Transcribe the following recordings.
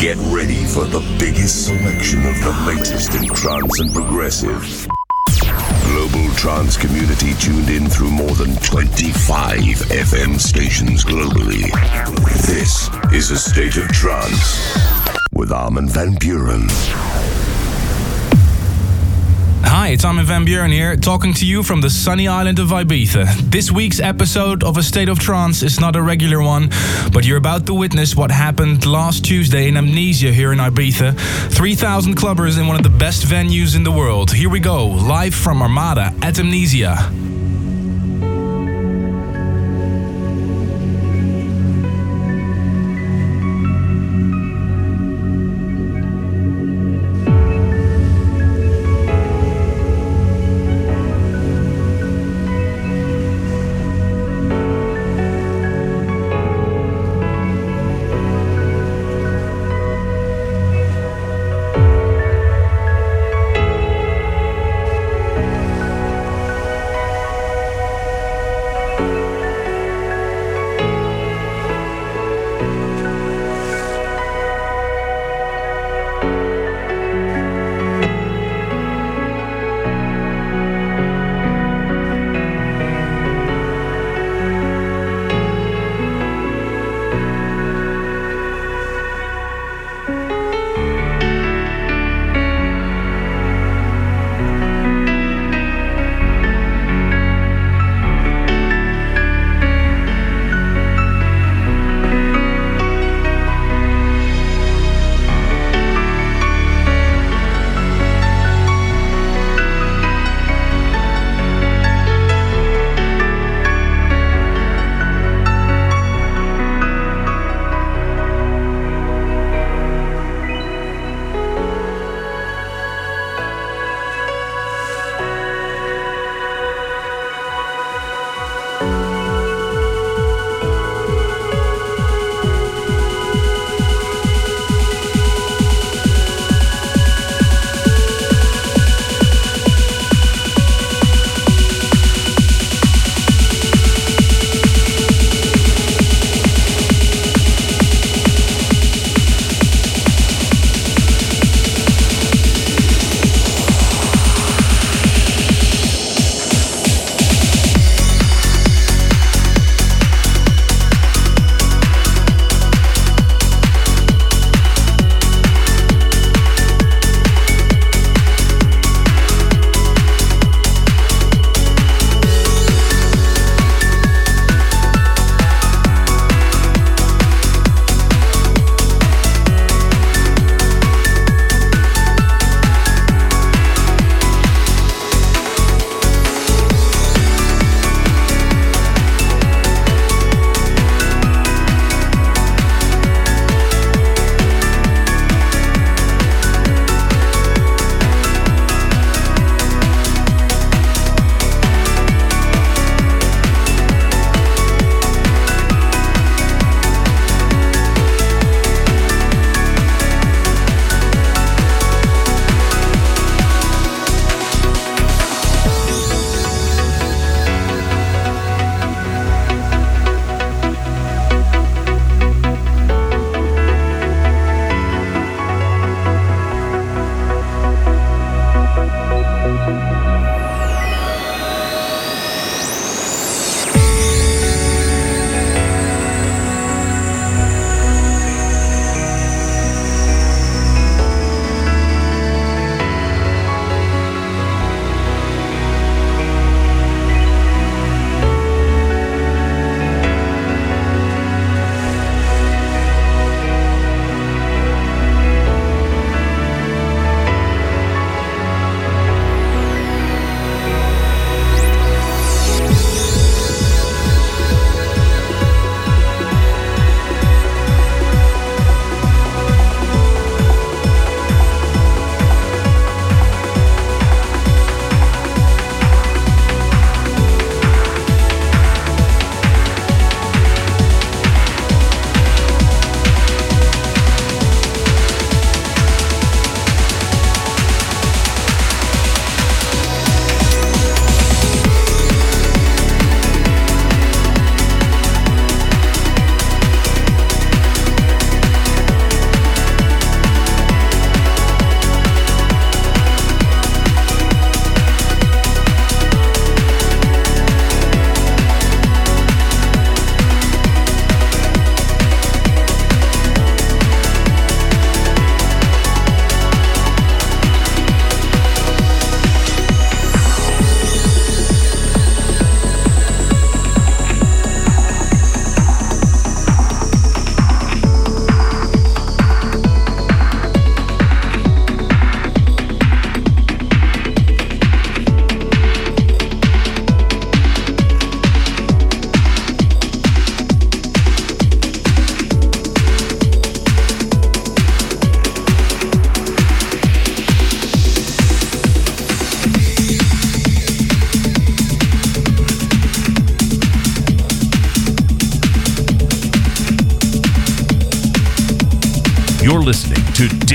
Get ready for the biggest selection of the latest in trance and progressive. Global trance community tuned in through more than 25 FM stations globally. This is a state of trance with Armin van Buuren. Hi, it's Armin van Buuren here, talking to you from the sunny island of Ibiza. This week's episode of A State of Trance is not a regular one, but you're about to witness what happened last Tuesday in Amnesia here in Ibiza. 3,000 clubbers in one of the best venues in the world. Here we go, live from Armada at Amnesia.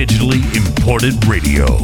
Digitally Imported Radio.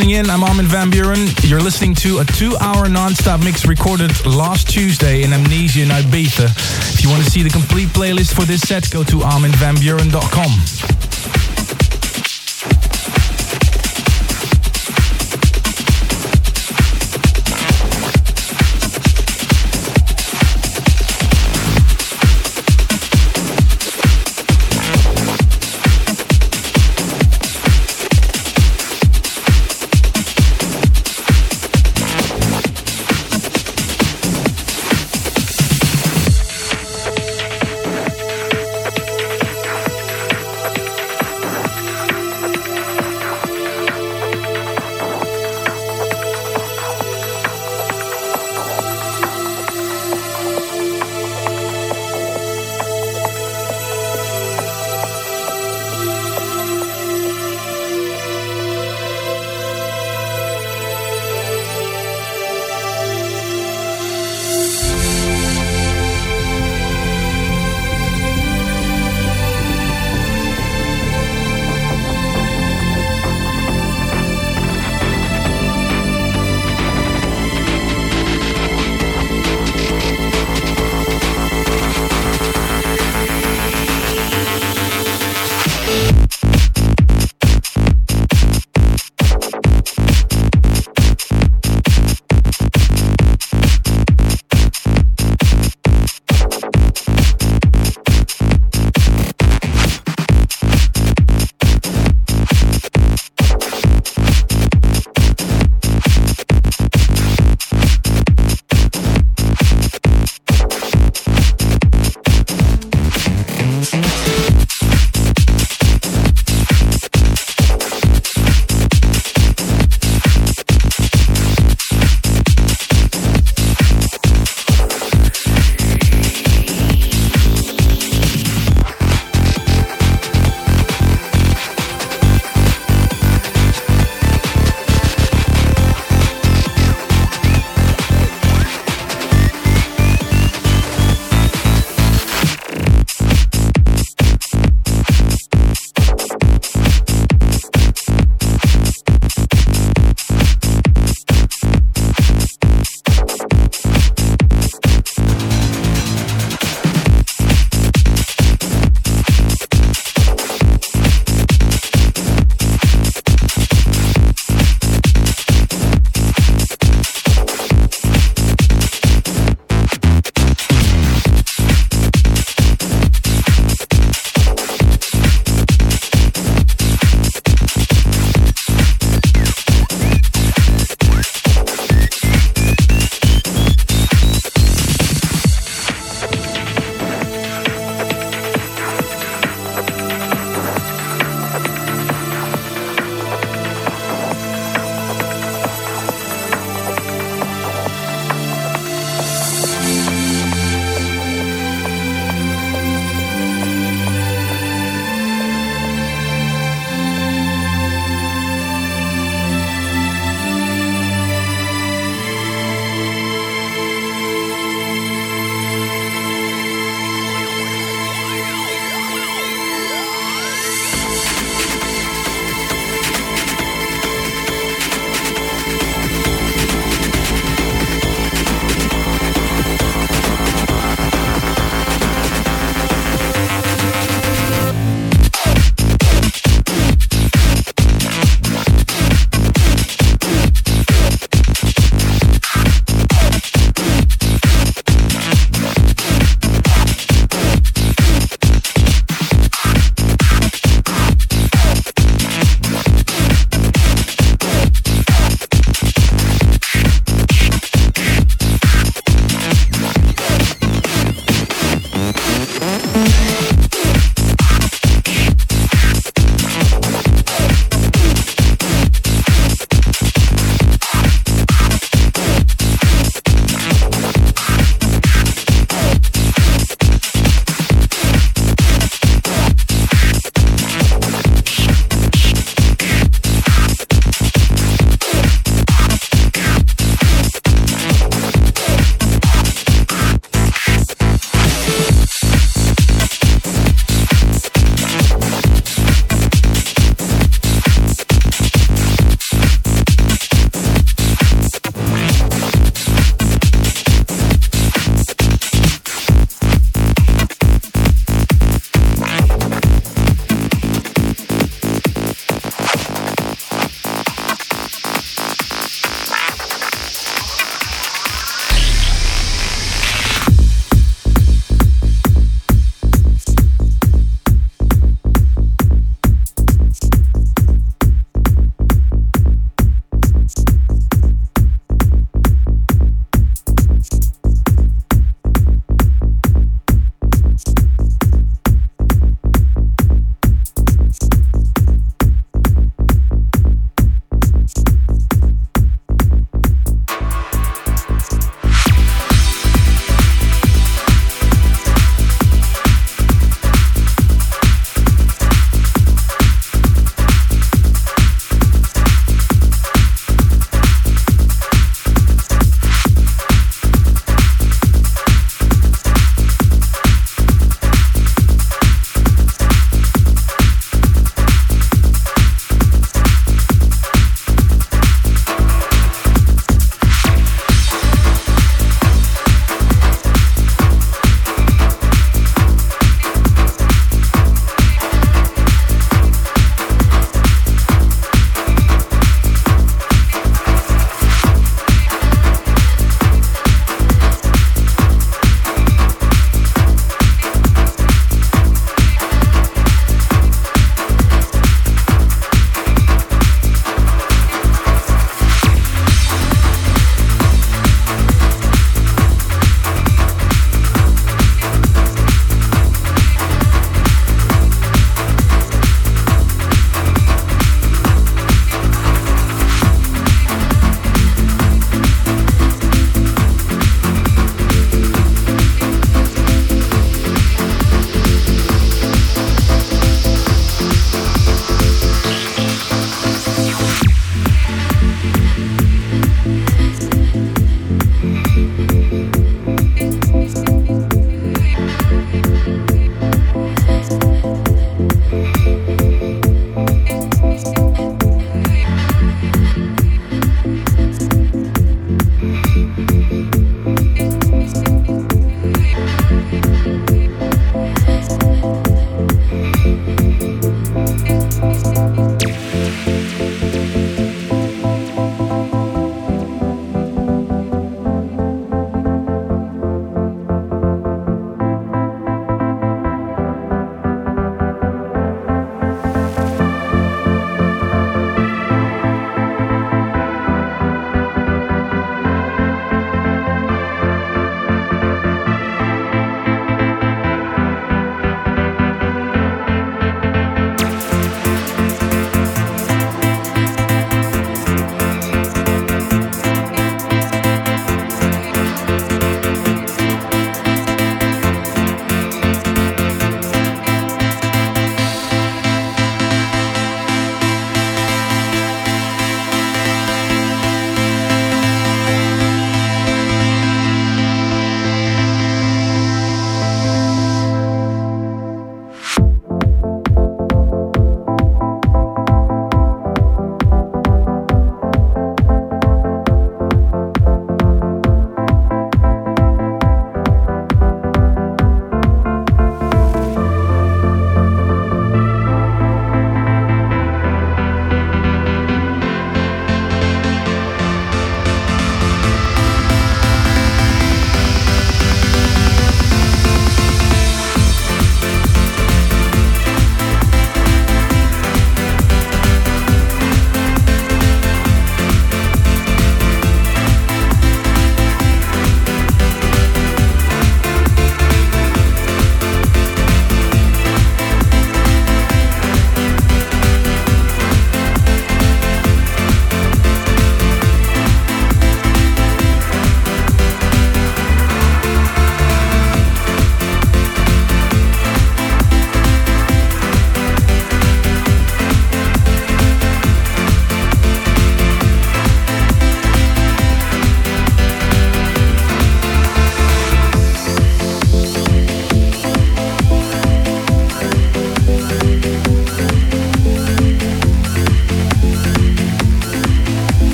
Tuning in. I'm Armin van Buuren. You're listening to a two-hour non-stop mix recorded last Tuesday in Amnesia in Ibiza. If you want to see the complete playlist for this set, go to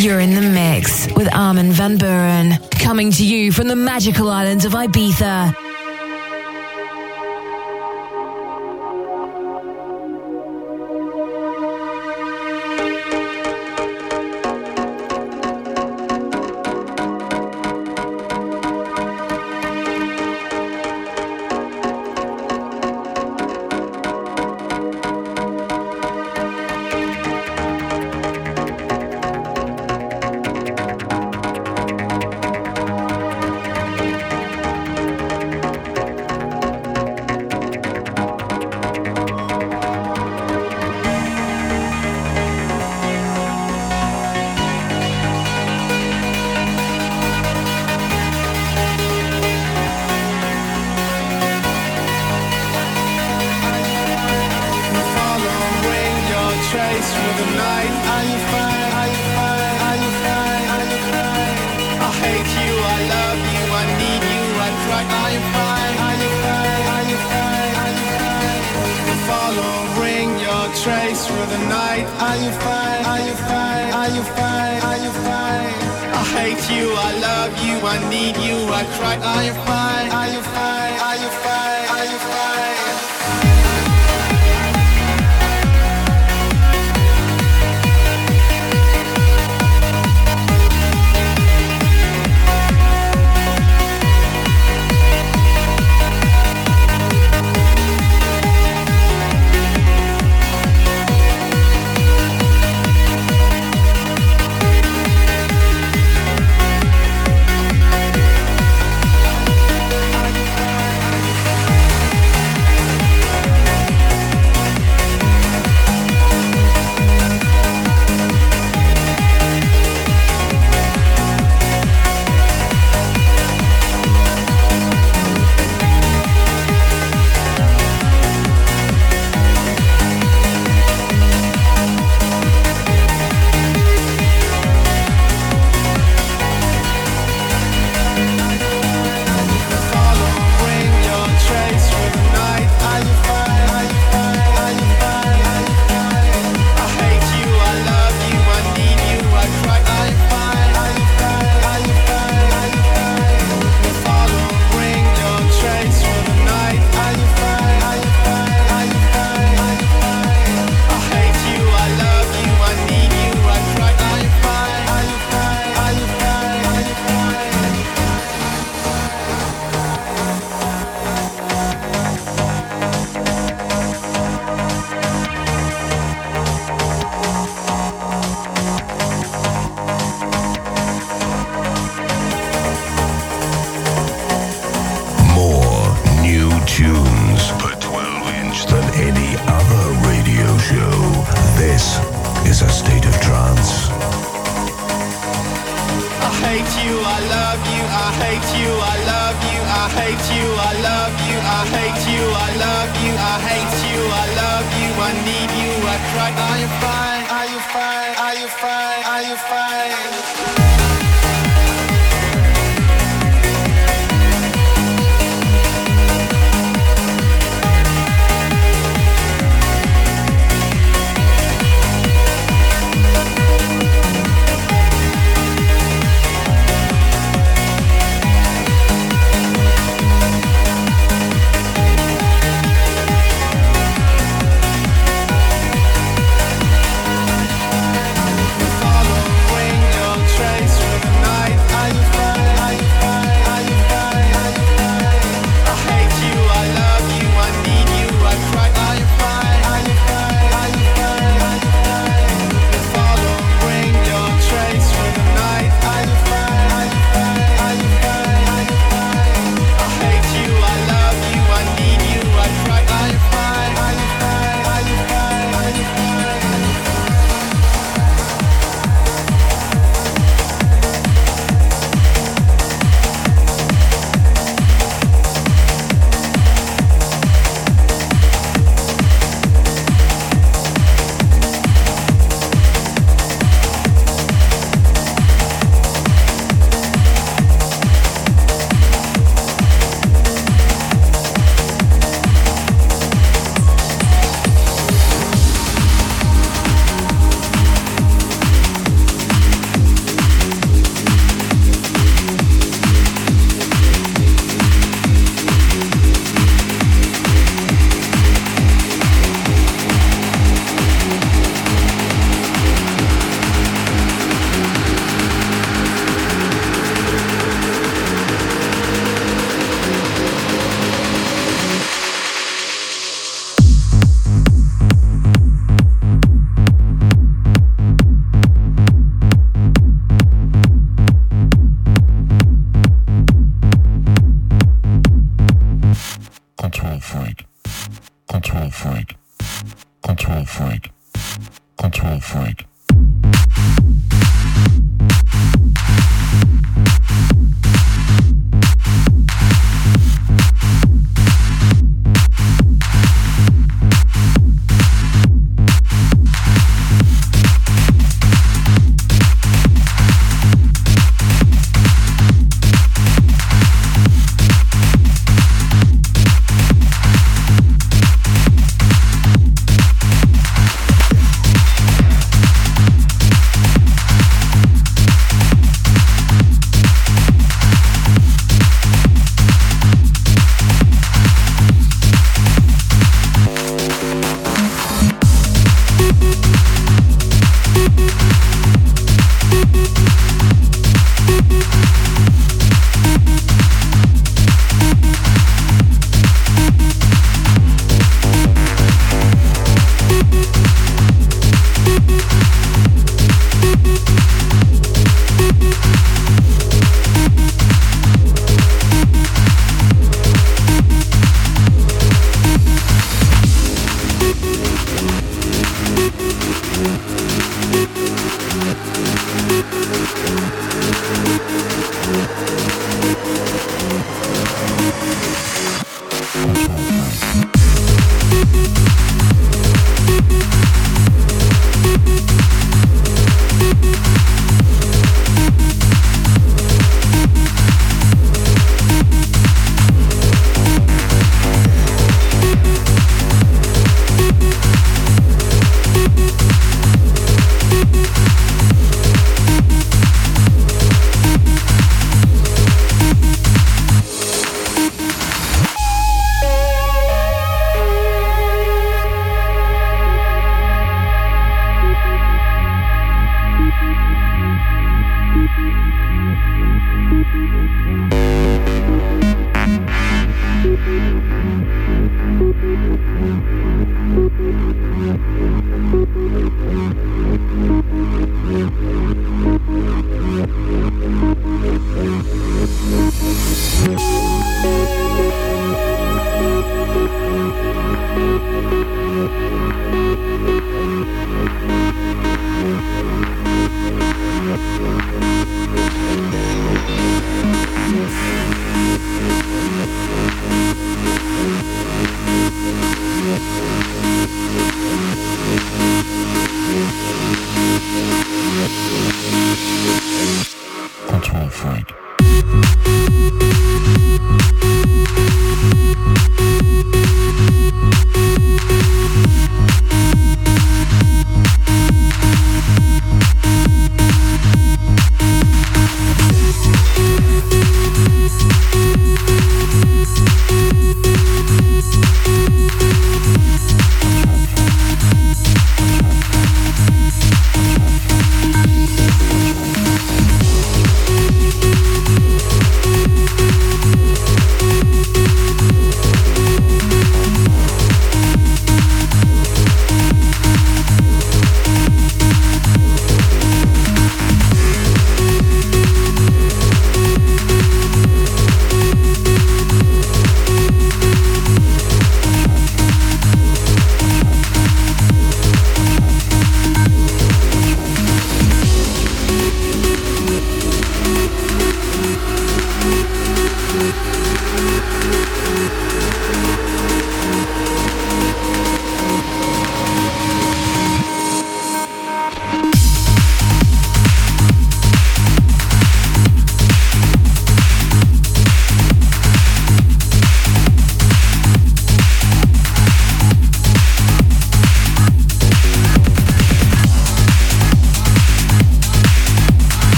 arminvanbuuren.com. Van Buuren, coming to you from the magical island of Ibiza.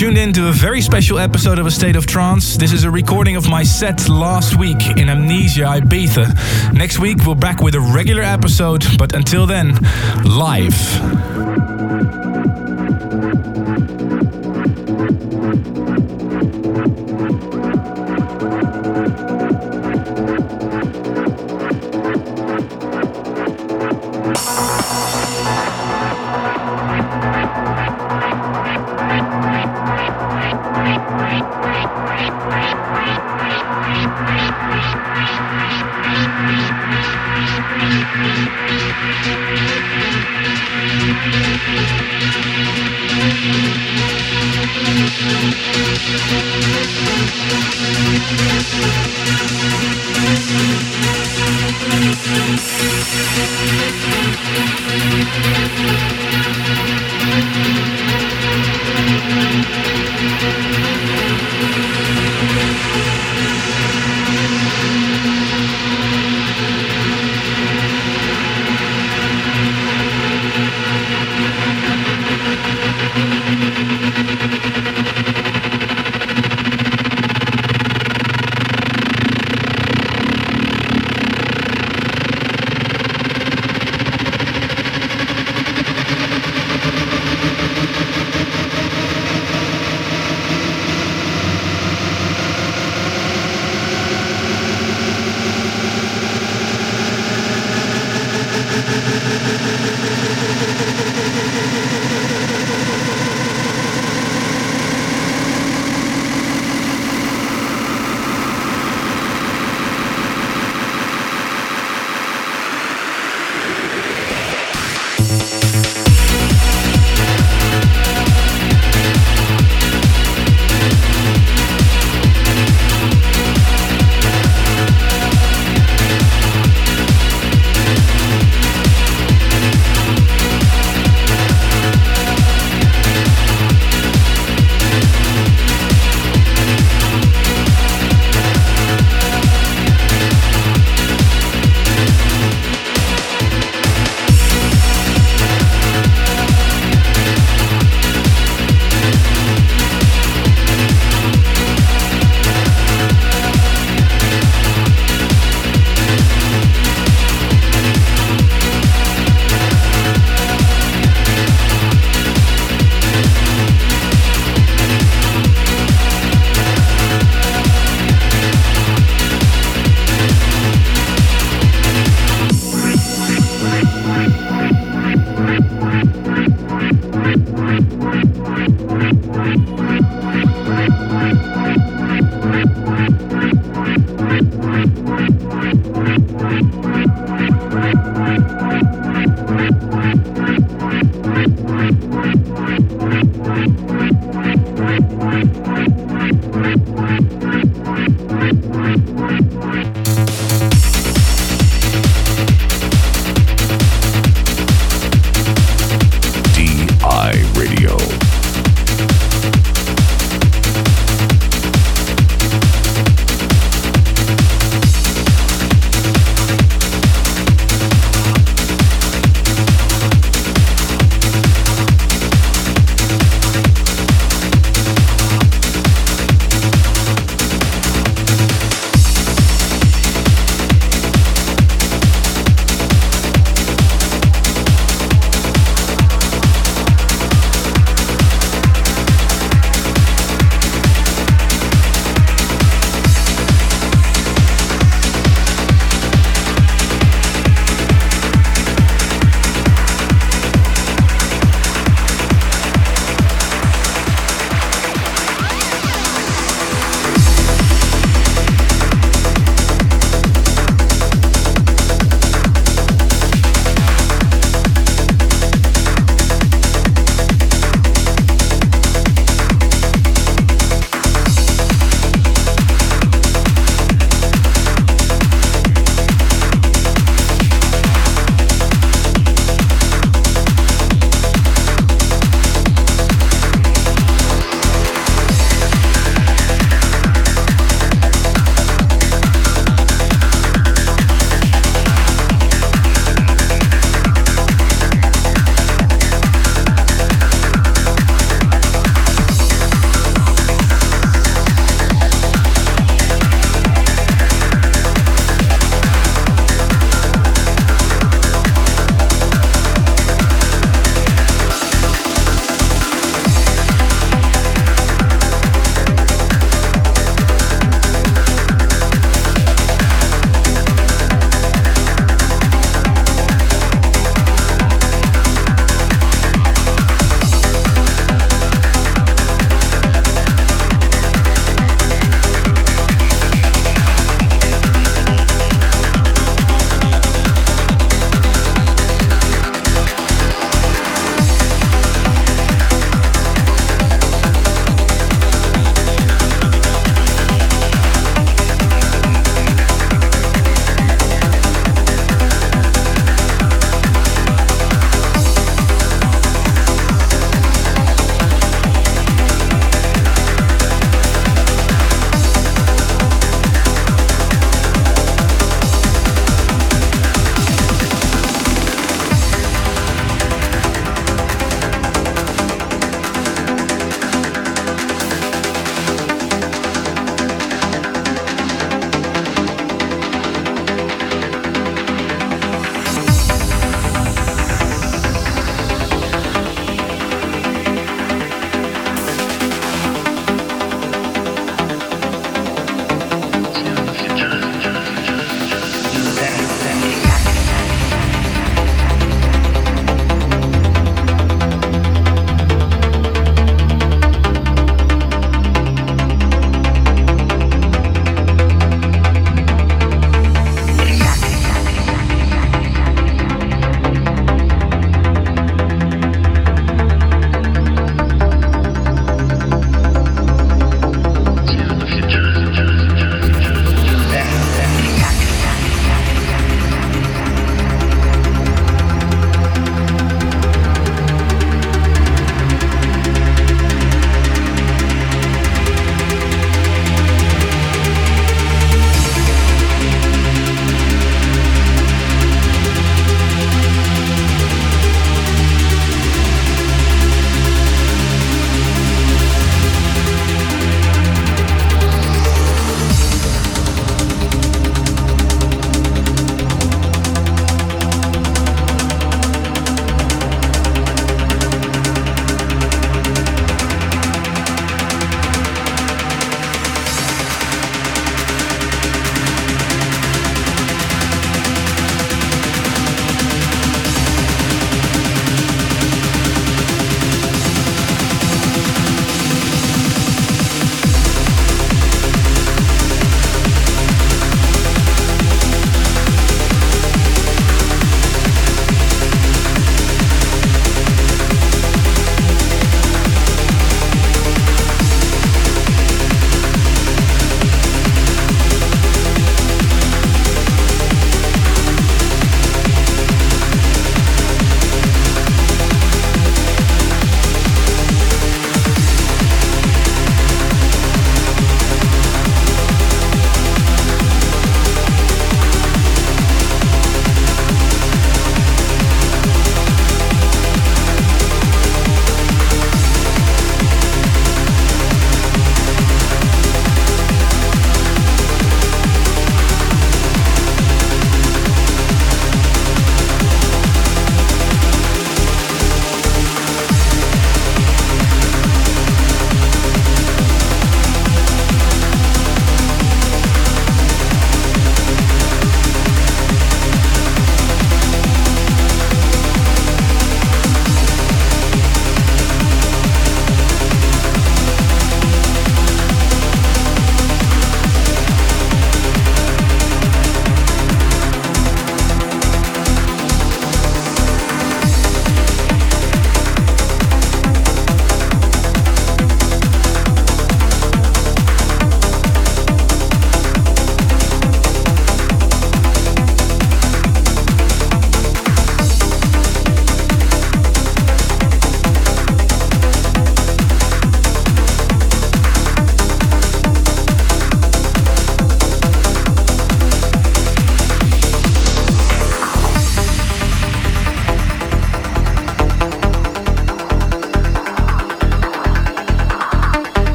Tuned in to a very special episode of A State of Trance. This is a recording of my set last week in Amnesia, Ibiza. Next week, we're back with a regular episode, but until then, live.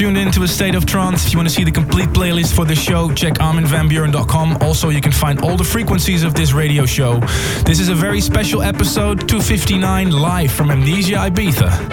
Tuned in to a state of trance. If you want to see the complete playlist for the show, check arminvanbuuren.com. Also, you can find all the frequencies of this radio show. This is a very special episode 259 live from Amnesia Ibiza.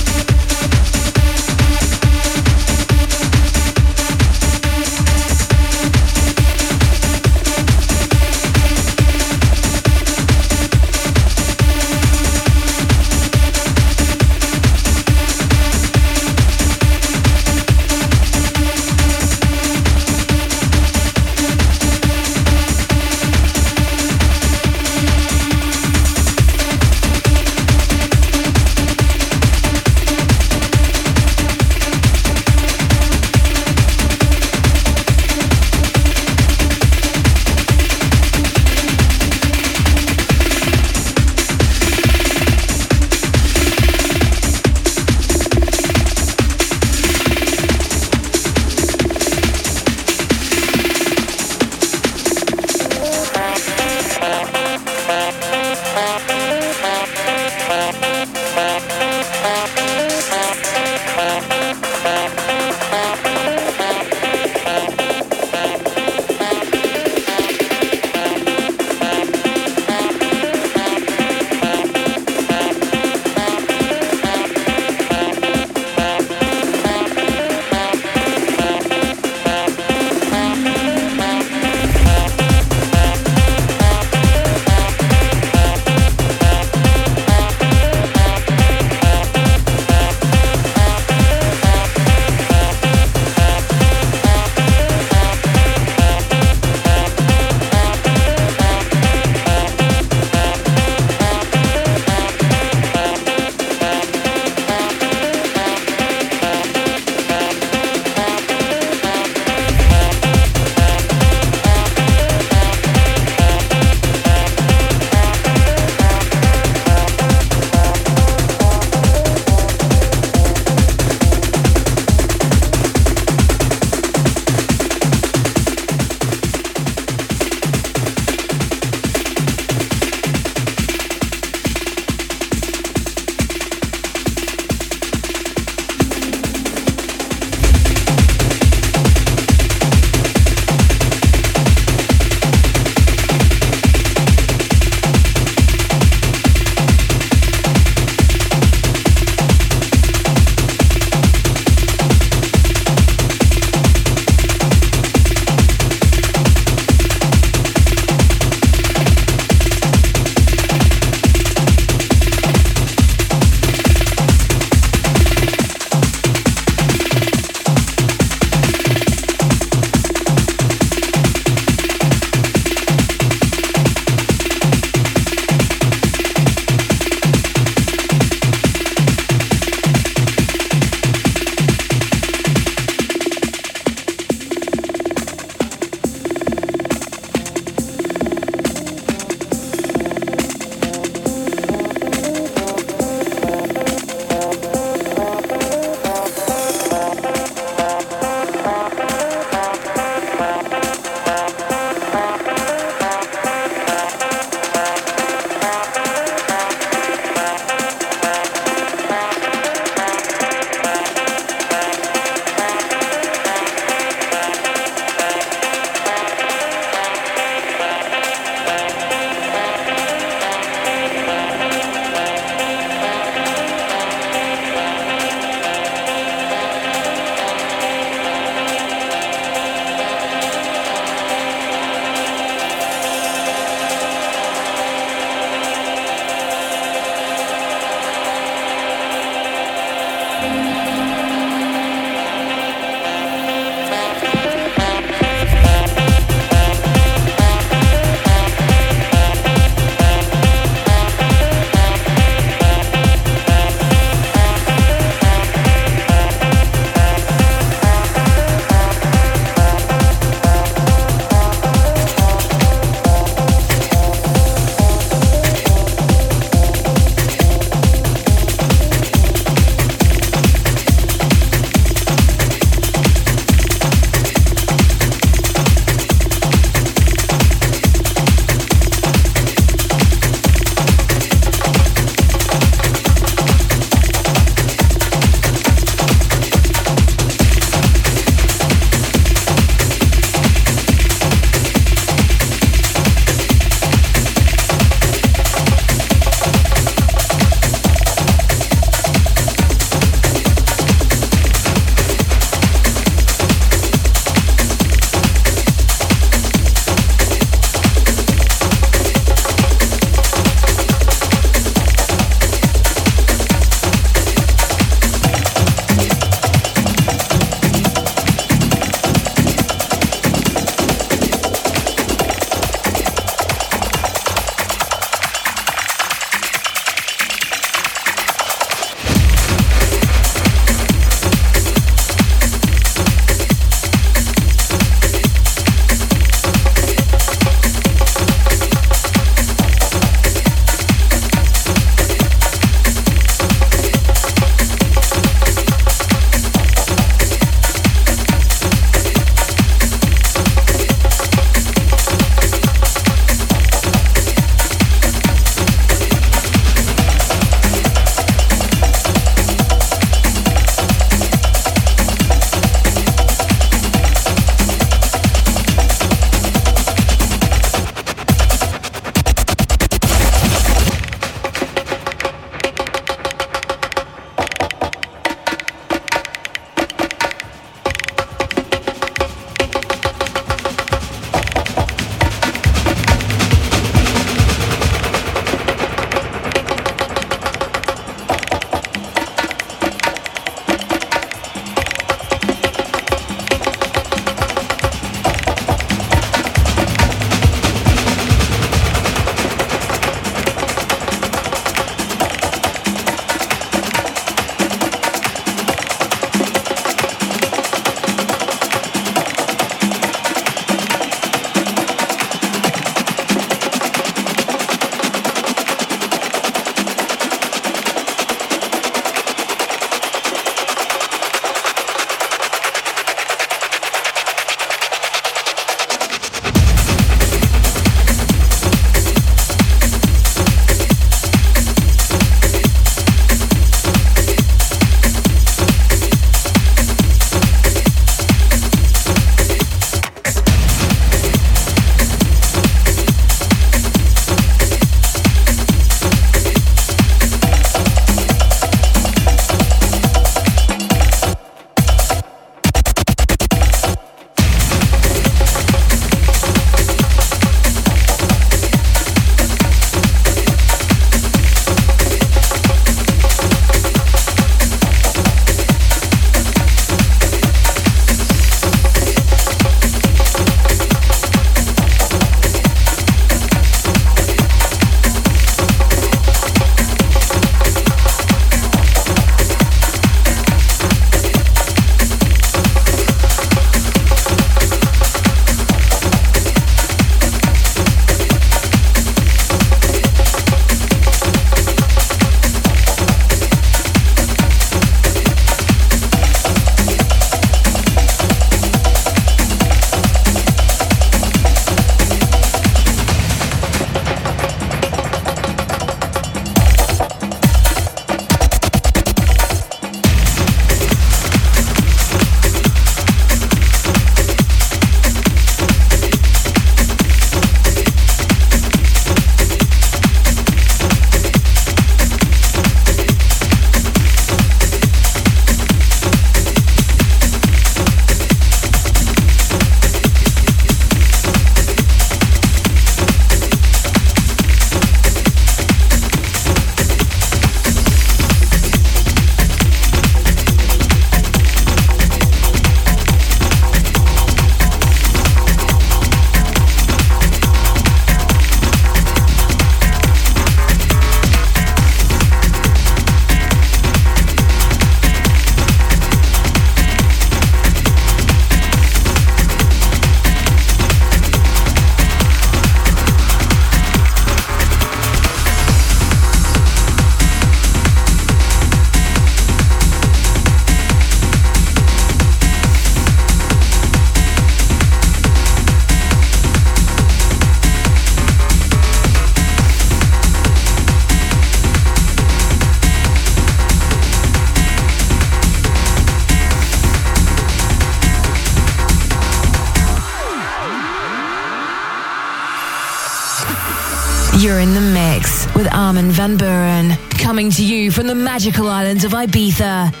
From the magical island of Ibiza.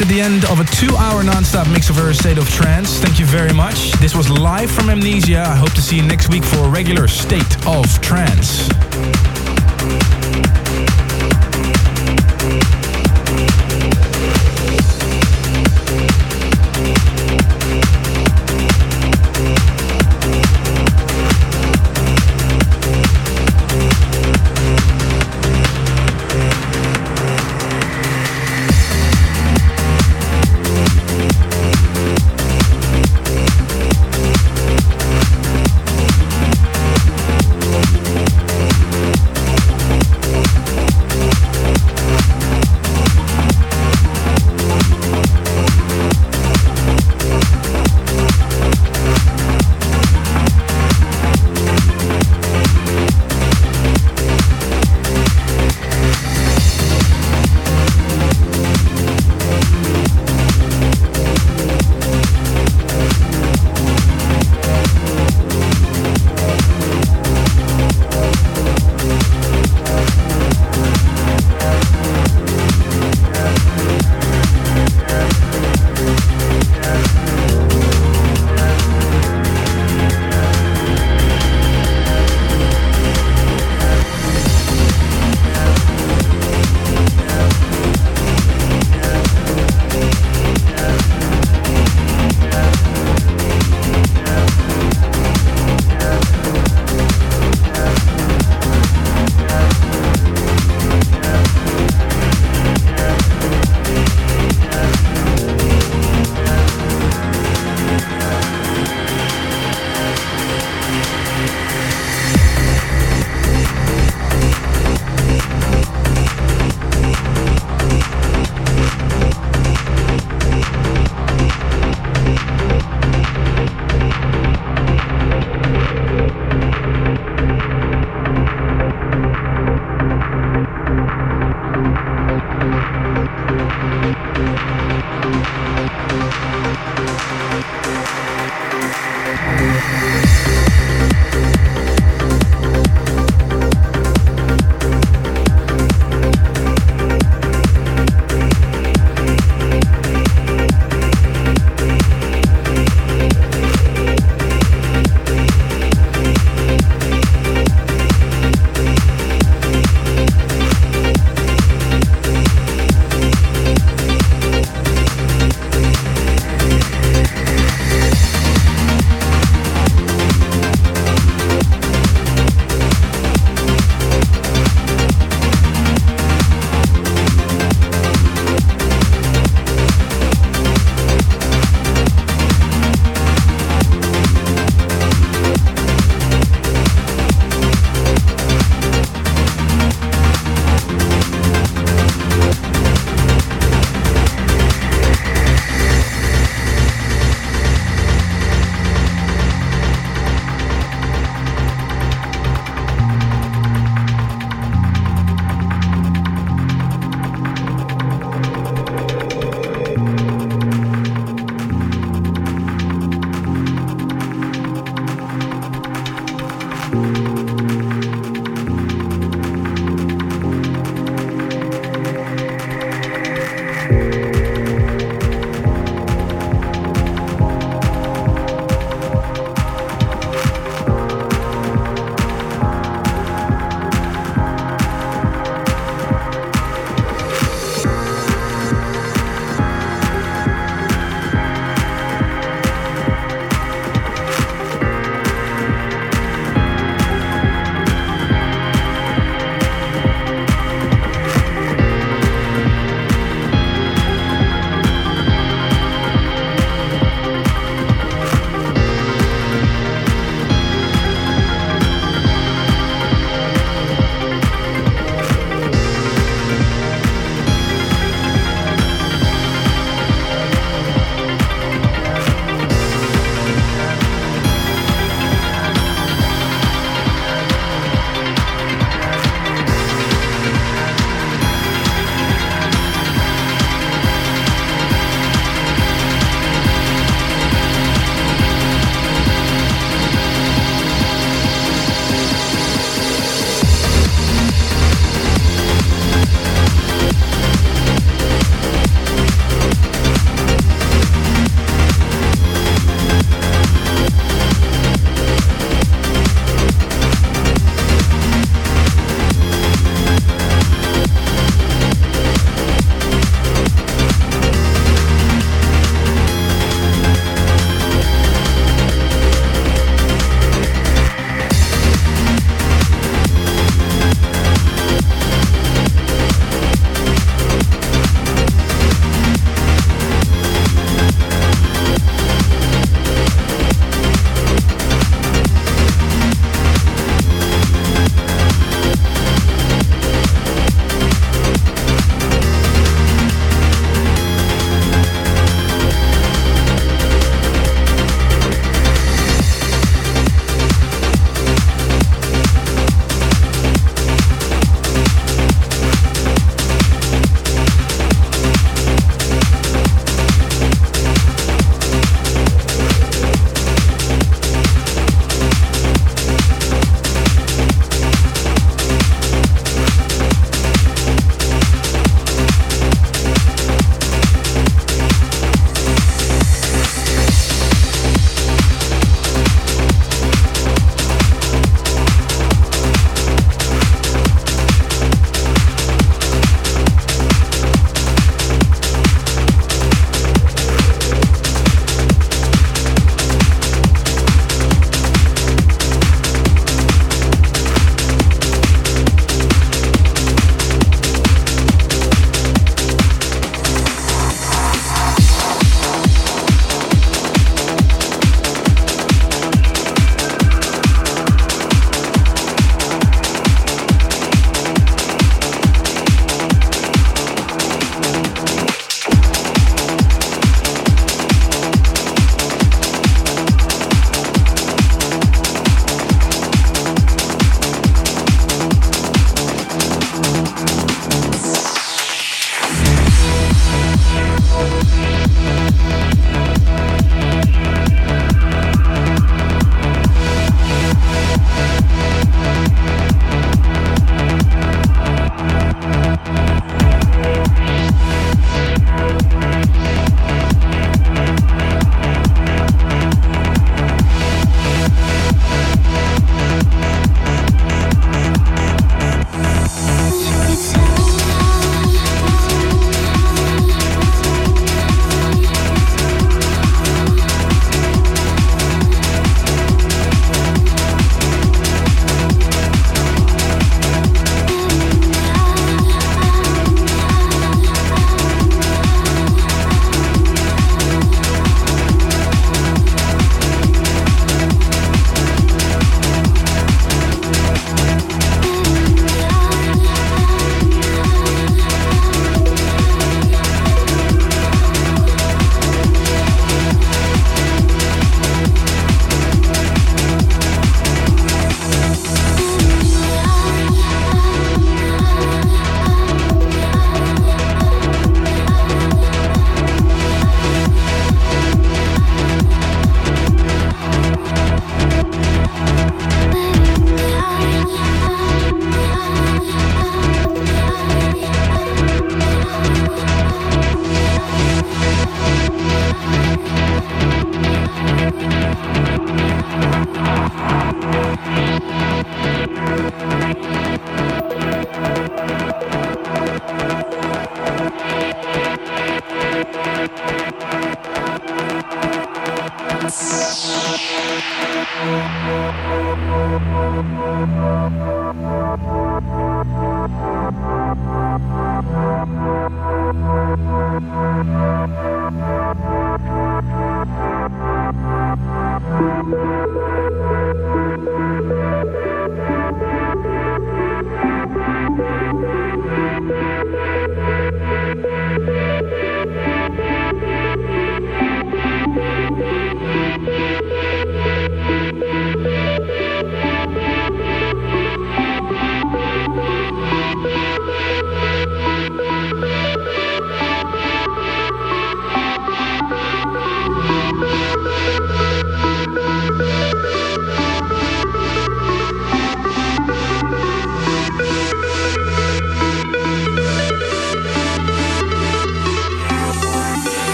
At the end of a two-hour non-stop mix of her State of Trance. Thank you very much. This was live from Amnesia. I hope to see you next week for a regular State of Trance.